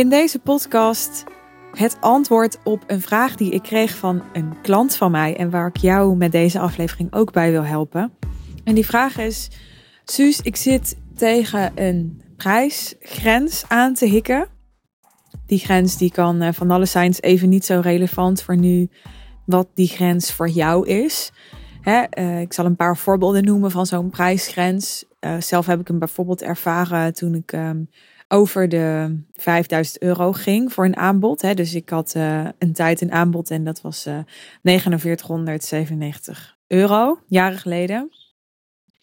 In deze podcast het antwoord op een vraag die ik kreeg van een klant van mij en waar ik jou met deze aflevering ook bij wil helpen. En die vraag is: Suus, ik zit tegen een prijsgrens aan te hikken. Die grens die kan eh, van alle zijn even niet zo relevant voor nu wat die grens voor jou is. Uh, ik zal een paar voorbeelden noemen van zo'n prijsgrens. Uh, zelf heb ik hem bijvoorbeeld ervaren toen ik um, over de 5000 euro ging voor een aanbod. Hè. Dus ik had uh, een tijd een aanbod en dat was 4997 euro, jaren geleden.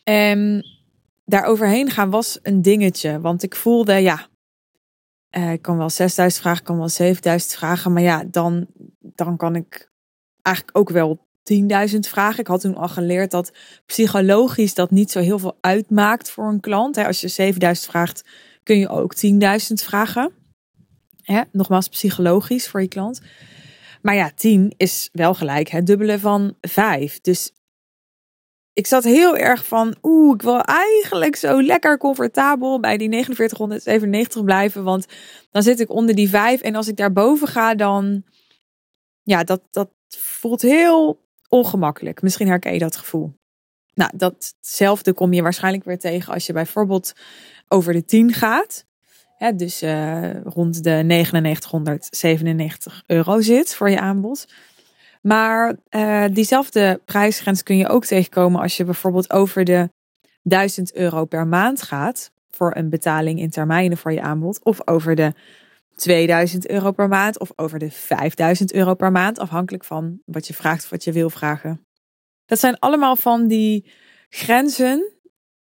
En daar overheen gaan was een dingetje, want ik voelde, ja, ik kan wel 6000 vragen, kan wel 7000 vragen, maar ja, dan, dan kan ik eigenlijk ook wel 10.000 vragen. Ik had toen al geleerd dat psychologisch dat niet zo heel veel uitmaakt voor een klant. Als je 7.000 vraagt, kun je ook 10.000 vragen. Hè? Nogmaals, psychologisch voor je klant. Maar ja, 10 is wel gelijk het dubbele van 5. Dus ik zat heel erg van, oeh, ik wil eigenlijk zo lekker comfortabel bij die 4997 blijven. Want dan zit ik onder die 5. En als ik daarboven ga, dan, ja, dat, dat voelt heel ongemakkelijk. Misschien herken je dat gevoel. Nou, datzelfde kom je waarschijnlijk weer tegen als je bijvoorbeeld over de 10 gaat. Dus uh, rond de 9997 euro zit voor je aanbod. Maar uh, diezelfde prijsgrens kun je ook tegenkomen als je bijvoorbeeld over de 1000 euro per maand gaat voor een betaling in termijnen voor je aanbod. Of over de 2000 euro per maand of over de 5000 euro per maand, afhankelijk van wat je vraagt of wat je wil vragen. Dat zijn allemaal van die grenzen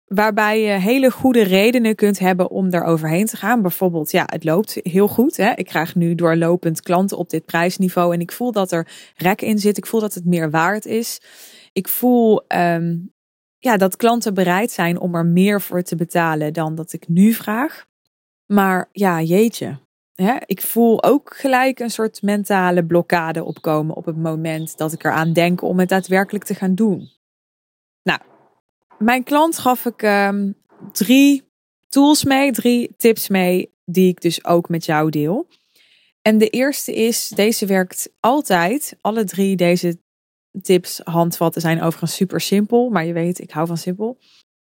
waarbij je hele goede redenen kunt hebben om er overheen te gaan. Bijvoorbeeld, ja, het loopt heel goed. Hè? Ik krijg nu doorlopend klanten op dit prijsniveau en ik voel dat er rek in zit. Ik voel dat het meer waard is. Ik voel um, ja, dat klanten bereid zijn om er meer voor te betalen dan dat ik nu vraag. Maar ja, jeetje, ik voel ook gelijk een soort mentale blokkade opkomen op het moment dat ik eraan denk om het daadwerkelijk te gaan doen. Nou, mijn klant gaf ik um, drie tools mee, drie tips mee, die ik dus ook met jou deel. En de eerste is, deze werkt altijd. Alle drie deze tips, handvatten zijn overigens super simpel, maar je weet, ik hou van simpel.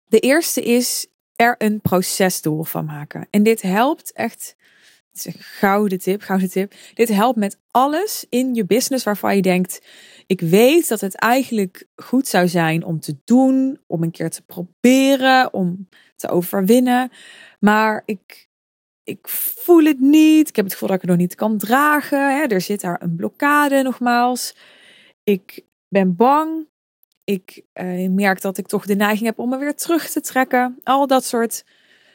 De eerste is er een procesdoel van maken. En dit helpt echt is een gouden tip, gouden tip. Dit helpt met alles in je business waarvan je denkt, ik weet dat het eigenlijk goed zou zijn om te doen, om een keer te proberen, om te overwinnen. Maar ik, ik voel het niet. Ik heb het gevoel dat ik het nog niet kan dragen. Hè. Er zit daar een blokkade nogmaals. Ik ben bang. Ik eh, merk dat ik toch de neiging heb om me weer terug te trekken. Al dat soort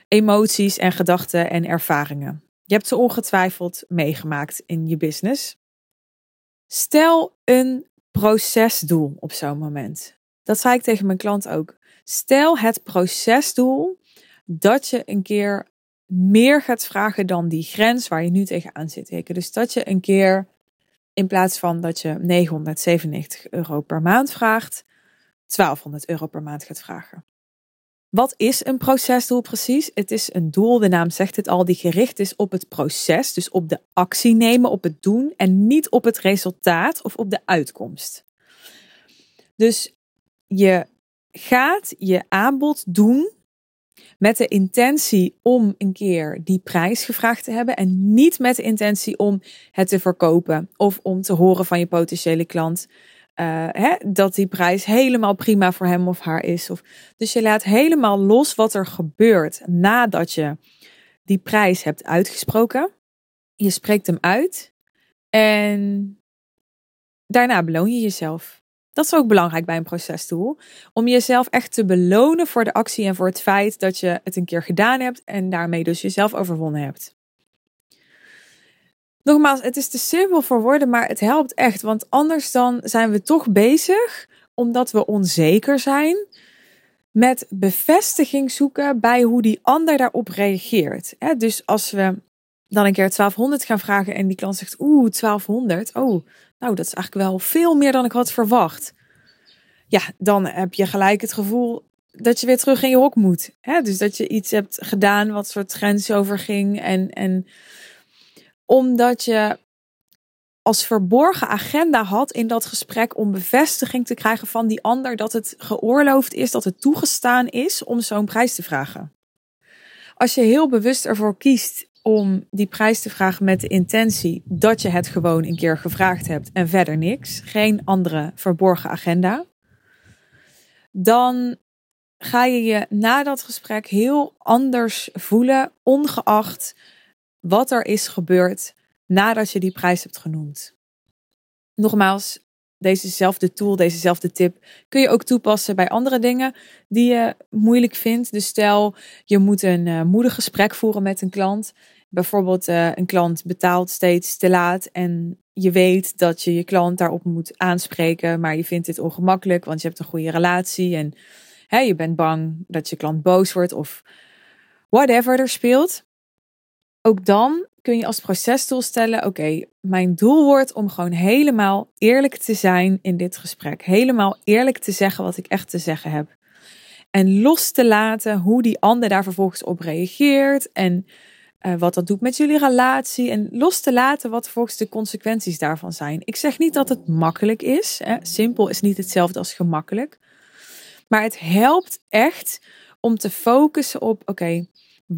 emoties en gedachten en ervaringen. Je hebt ze ongetwijfeld meegemaakt in je business. Stel een procesdoel op zo'n moment. Dat zei ik tegen mijn klant ook. Stel het procesdoel dat je een keer meer gaat vragen dan die grens waar je nu tegenaan zit hikken. Dus dat je een keer in plaats van dat je 997 euro per maand vraagt, 1200 euro per maand gaat vragen. Wat is een procesdoel precies? Het is een doel, de naam zegt het al, die gericht is op het proces, dus op de actie nemen, op het doen en niet op het resultaat of op de uitkomst. Dus je gaat je aanbod doen met de intentie om een keer die prijs gevraagd te hebben en niet met de intentie om het te verkopen of om te horen van je potentiële klant uh, hè, dat die prijs helemaal prima voor hem of haar is. Of, dus je laat helemaal los wat er gebeurt nadat je die prijs hebt uitgesproken. Je spreekt hem uit en daarna beloon je jezelf. Dat is ook belangrijk bij een procesdoel. Om jezelf echt te belonen voor de actie en voor het feit dat je het een keer gedaan hebt en daarmee dus jezelf overwonnen hebt. Nogmaals, het is te simpel voor woorden, maar het helpt echt. Want anders dan zijn we toch bezig, omdat we onzeker zijn, met bevestiging zoeken bij hoe die ander daarop reageert. Dus als we dan een keer 1200 gaan vragen en die klant zegt, oeh, 1200, oh, nou, dat is eigenlijk wel veel meer dan ik had verwacht. Ja, dan heb je gelijk het gevoel dat je weer terug in je hok moet. Dus dat je iets hebt gedaan wat soort grens overging en... en Omdat je als verborgen agenda had in dat gesprek om bevestiging te krijgen van die ander dat het geoorloofd is, dat het toegestaan is om zo'n prijs te vragen. Als je heel bewust ervoor kiest om die prijs te vragen met de intentie dat je het gewoon een keer gevraagd hebt en verder niks, geen andere verborgen agenda, dan ga je je na dat gesprek heel anders voelen, ongeacht wat er is gebeurd nadat je die prijs hebt genoemd. Nogmaals, dezezelfde tool, dezezelfde tip kun je ook toepassen bij andere dingen die je moeilijk vindt. Dus stel, je moet een uh, moedig gesprek voeren met een klant. Bijvoorbeeld, uh, een klant betaalt steeds te laat en je weet dat je je klant daarop moet aanspreken, maar je vindt dit ongemakkelijk, want je hebt een goede relatie en hè, je bent bang dat je klant boos wordt of whatever er speelt. Ook dan kun je als procesdoel stellen: oké, mijn doel wordt om gewoon helemaal eerlijk te zijn in dit gesprek. Helemaal eerlijk te zeggen wat ik echt te zeggen heb. En los te laten hoe die ander daar vervolgens op reageert. En uh, wat dat doet met jullie relatie. En los te laten wat volgens de consequenties daarvan zijn. Ik zeg niet dat het makkelijk is. Hè. Simpel is niet hetzelfde als gemakkelijk. Maar het helpt echt om te focussen op: oké,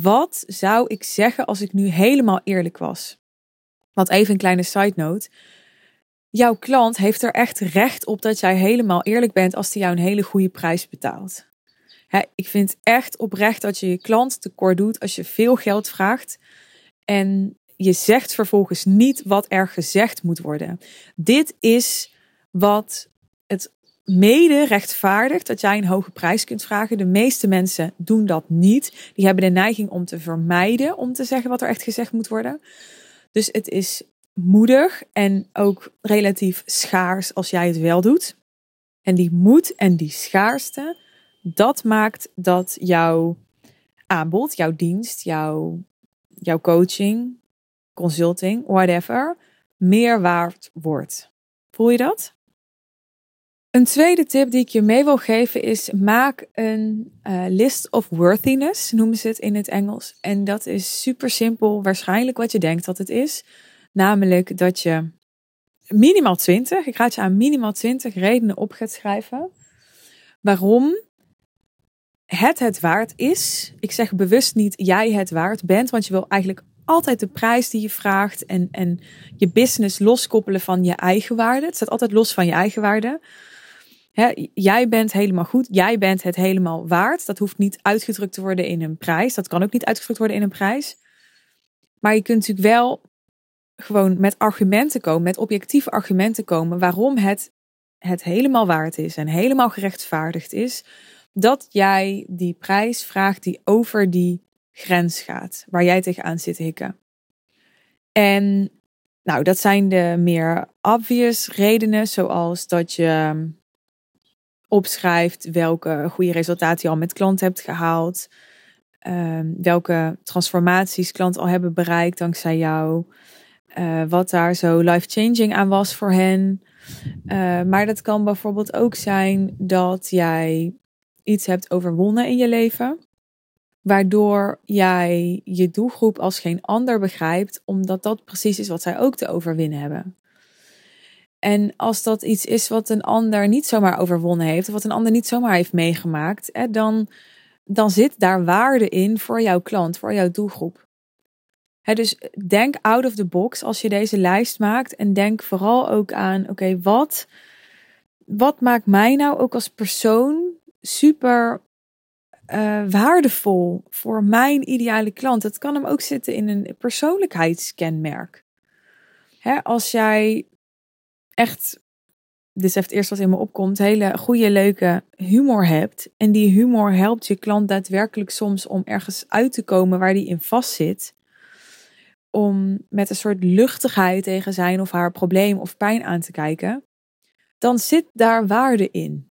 wat zou ik zeggen als ik nu helemaal eerlijk was? Want even een kleine side note. Jouw klant heeft er echt recht op dat jij helemaal eerlijk bent als hij jou een hele goede prijs betaalt. ik vind echt oprecht dat je je klant tekort doet als je veel geld vraagt en je zegt vervolgens niet wat er gezegd moet worden. Dit is wat mede rechtvaardigt dat jij een hoge prijs kunt vragen. De meeste mensen doen dat niet. Die hebben de neiging om te vermijden om te zeggen wat er echt gezegd moet worden. Dus het is moedig en ook relatief schaars als jij het wel doet. En die moed en die schaarste, dat maakt dat jouw aanbod, jouw dienst, jouw, jouw coaching, consulting, whatever, meer waard wordt. Voel je dat? Een tweede tip die ik je mee wil geven is: maak een uh, list of worthiness, noemen ze het in het Engels. En dat is super simpel, waarschijnlijk wat je denkt dat het is. Namelijk dat je minimaal 20, ik raad je aan minimaal 20 redenen op gaat schrijven. Waarom het het waard is. Ik zeg bewust niet jij het waard bent, want je wil eigenlijk altijd de prijs die je vraagt en, en je business loskoppelen van je eigen waarde. Het staat altijd los van je eigen waarde jij bent helemaal goed, jij bent het helemaal waard. Dat hoeft niet uitgedrukt te worden in een prijs. Dat kan ook niet uitgedrukt worden in een prijs. Maar je kunt natuurlijk wel gewoon met argumenten komen, met objectieve argumenten komen waarom het het helemaal waard is en helemaal gerechtvaardigd is dat jij die prijs vraagt die over die grens gaat, waar jij tegenaan zit hikken. En nou, dat zijn de meer obvious redenen, zoals dat je opschrijft welke goede resultaten je al met klanten hebt gehaald. Ehm, welke transformaties klanten al hebben bereikt dankzij jou. Uh, wat daar zo life-changing aan was voor hen. Uh, maar dat kan bijvoorbeeld ook zijn dat jij iets hebt overwonnen in je leven. Waardoor jij je doelgroep als geen ander begrijpt, omdat dat precies is wat zij ook te overwinnen hebben. En als dat iets is wat een ander niet zomaar overwonnen heeft, of wat een ander niet zomaar heeft meegemaakt, hè, dan, dan zit daar waarde in voor jouw klant, voor jouw doelgroep. Hè, dus denk out of the box als je deze lijst maakt en denk vooral ook aan, oké, wat, wat maakt mij nou ook als persoon super uh, waardevol voor mijn ideale klant? Het kan hem ook zitten in een persoonlijkheidskenmerk. Hè, als jij echt, dit is het eerst wat in me opkomt, hele goede, leuke humor hebt. En die humor helpt je klant daadwerkelijk soms om ergens uit te komen waar die in vast zit. Om met een soort luchtigheid tegen zijn of haar probleem of pijn aan te kijken. Dan zit daar waarde in.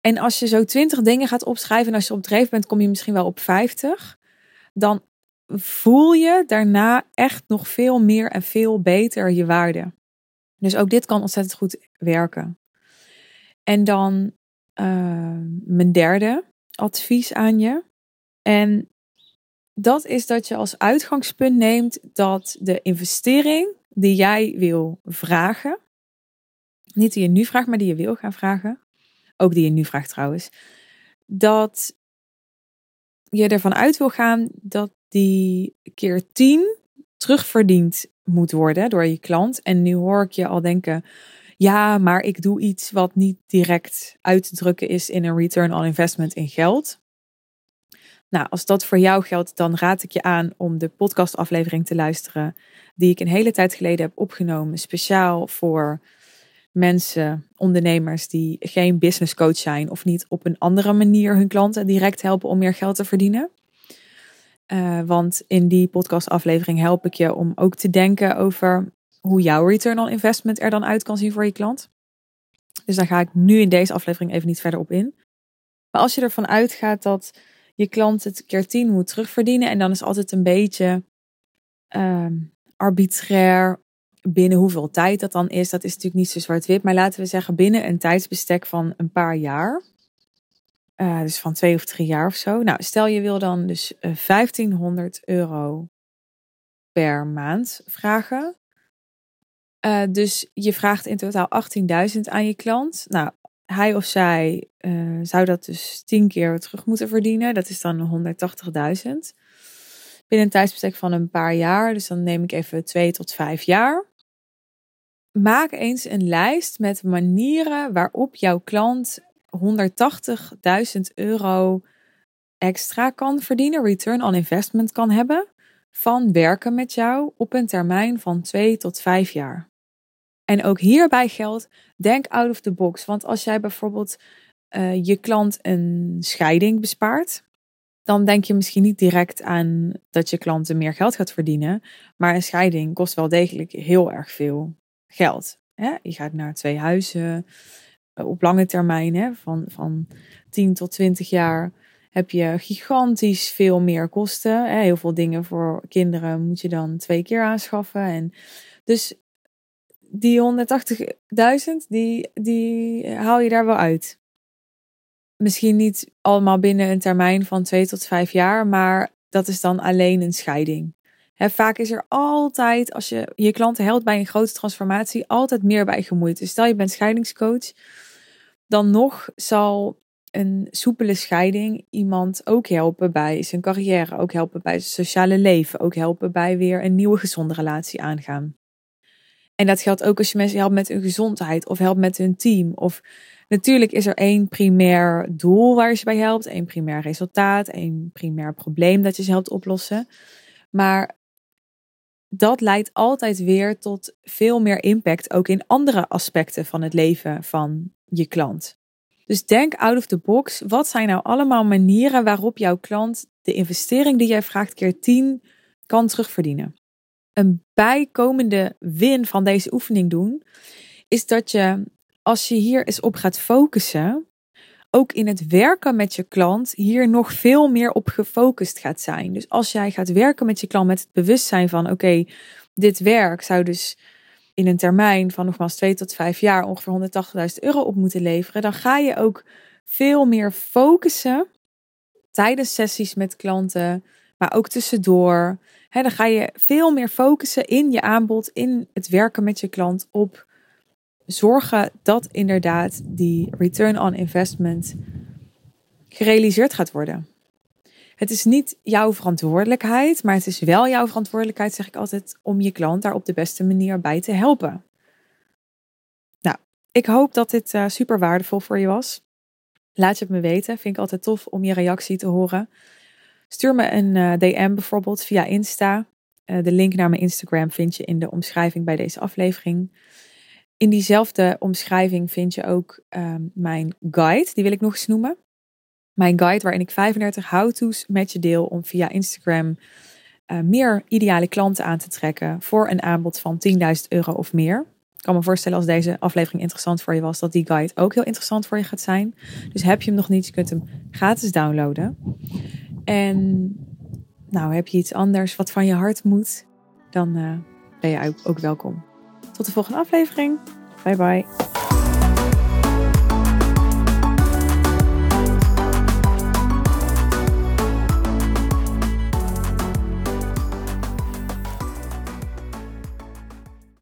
En als je zo twintig dingen gaat opschrijven en als je op dreef bent, kom je misschien wel op 50. Dan voel je daarna echt nog veel meer en veel beter je waarde. Dus ook dit kan ontzettend goed werken. En dan uh, mijn derde advies aan je. En dat is dat je als uitgangspunt neemt dat de investering die jij wil vragen, niet die je nu vraagt, maar die je wil gaan vragen, ook die je nu vraagt trouwens, dat je ervan uit wil gaan dat die keer 10 terugverdiend moet worden door je klant. En nu hoor ik je al denken, ja, maar ik doe iets wat niet direct uit te drukken is in een return on investment in geld. Nou, als dat voor jou geldt, dan raad ik je aan om de podcastaflevering te luisteren die ik een hele tijd geleden heb opgenomen, speciaal voor mensen, ondernemers die geen business coach zijn of niet op een andere manier hun klanten direct helpen om meer geld te verdienen. Uh, want in die podcastaflevering help ik je om ook te denken over hoe jouw return on investment er dan uit kan zien voor je klant. Dus daar ga ik nu in deze aflevering even niet verder op in. Maar als je ervan uitgaat dat je klant het keer 10 moet terugverdienen en dan is altijd een beetje uh, arbitrair binnen hoeveel tijd dat dan is. Dat is natuurlijk niet zo zwart-wit, maar laten we zeggen binnen een tijdsbestek van een paar jaar. Uh, dus van twee of drie jaar of zo. Nou, stel je wil dan dus 1500 eh, euro per maand vragen. Uh, dus je vraagt in totaal 18.000 aan je klant. Nou, hij of zij zou dat dus 10 keer terug moeten verdienen. Dat is dan 180.000. Binnen een tijdsbestek van een paar jaar. Dus dan neem ik even twee tot vijf jaar. Maak eens een lijst met manieren waarop jouw klant 180.000 euro extra kan verdienen, return on investment kan hebben, van werken met jou op een termijn van 2 tot 5 jaar. En ook hierbij geldt, denk out of the box. Want als jij bijvoorbeeld uh, je klant een scheiding bespaart, dan denk je misschien niet direct aan dat je klanten meer geld gaat verdienen. Maar een scheiding kost wel degelijk heel erg veel geld. Je gaat naar twee huizen eh, op lange termijn, hè? Van, van 10 tot 20 jaar, heb je gigantisch veel meer kosten. Hè? Heel veel dingen voor kinderen moet je dan twee keer aanschaffen. En dus die 180.000, die, die haal je daar wel uit. Misschien niet allemaal binnen een termijn van 2 tot 5 jaar, maar dat is dan alleen een scheiding vaak is er altijd, als je je klanten helpt bij een grote transformatie, altijd meer bij gemoeid. Dus stel je bent scheidingscoach, dan nog zal een soepele scheiding iemand ook helpen bij zijn carrière, ook helpen bij zijn sociale leven, ook helpen bij weer een nieuwe gezonde relatie aangaan. En dat geldt ook als je mensen helpt met hun gezondheid of helpt met hun team. Of natuurlijk is er één primair doel waar je ze bij helpt, één primair resultaat, één primair probleem dat je ze helpt oplossen. Maar dat leidt altijd weer tot veel meer impact, ook in andere aspecten van het leven van je klant. Dus denk out of the box. Wat zijn nou allemaal manieren waarop jouw klant de investering die jij vraagt keer 10 kan terugverdienen? Een bijkomende win van deze oefening doen is dat je als je hier eens op gaat focussen, ook in het werken met je klant hier nog veel meer op gefocust gaat zijn. Dus als jij gaat werken met je klant met het bewustzijn van oké, dit werk zou dus in een termijn van nogmaals 2 tot 5 jaar ongeveer 180.000 euro op moeten leveren, dan ga je ook veel meer focussen tijdens sessies met klanten, maar ook tussendoor. dan ga je veel meer focussen in je aanbod, in het werken met je klant op zorgen dat inderdaad die return on investment gerealiseerd gaat worden. Het is niet jouw verantwoordelijkheid, maar het is wel jouw verantwoordelijkheid, zeg ik altijd, om je klant daar op de beste manier bij te helpen. Nou, ik hoop dat dit uh, super waardevol voor je was. Laat het me weten. Vind ik altijd tof om je reactie te horen. Stuur me een eh, DM bijvoorbeeld via Insta. Uh, de link naar mijn Instagram vind je in de omschrijving bij deze aflevering. In diezelfde omschrijving vind je ook ehm, mijn guide, die wil ik nog eens noemen. Mijn guide waarin ik 35 how-to's met je deel om via Instagram uh, meer ideale klanten aan te trekken voor een aanbod van 10.000 euro of meer. Ik kan me voorstellen als deze aflevering interessant voor je was, dat die guide ook heel interessant voor je gaat zijn. Dus heb je hem nog niet, je kunt hem gratis downloaden. En nou, heb je iets anders wat van je hart moet, dan uh, ben je ook welkom. Tot de volgende aflevering. Bye bye.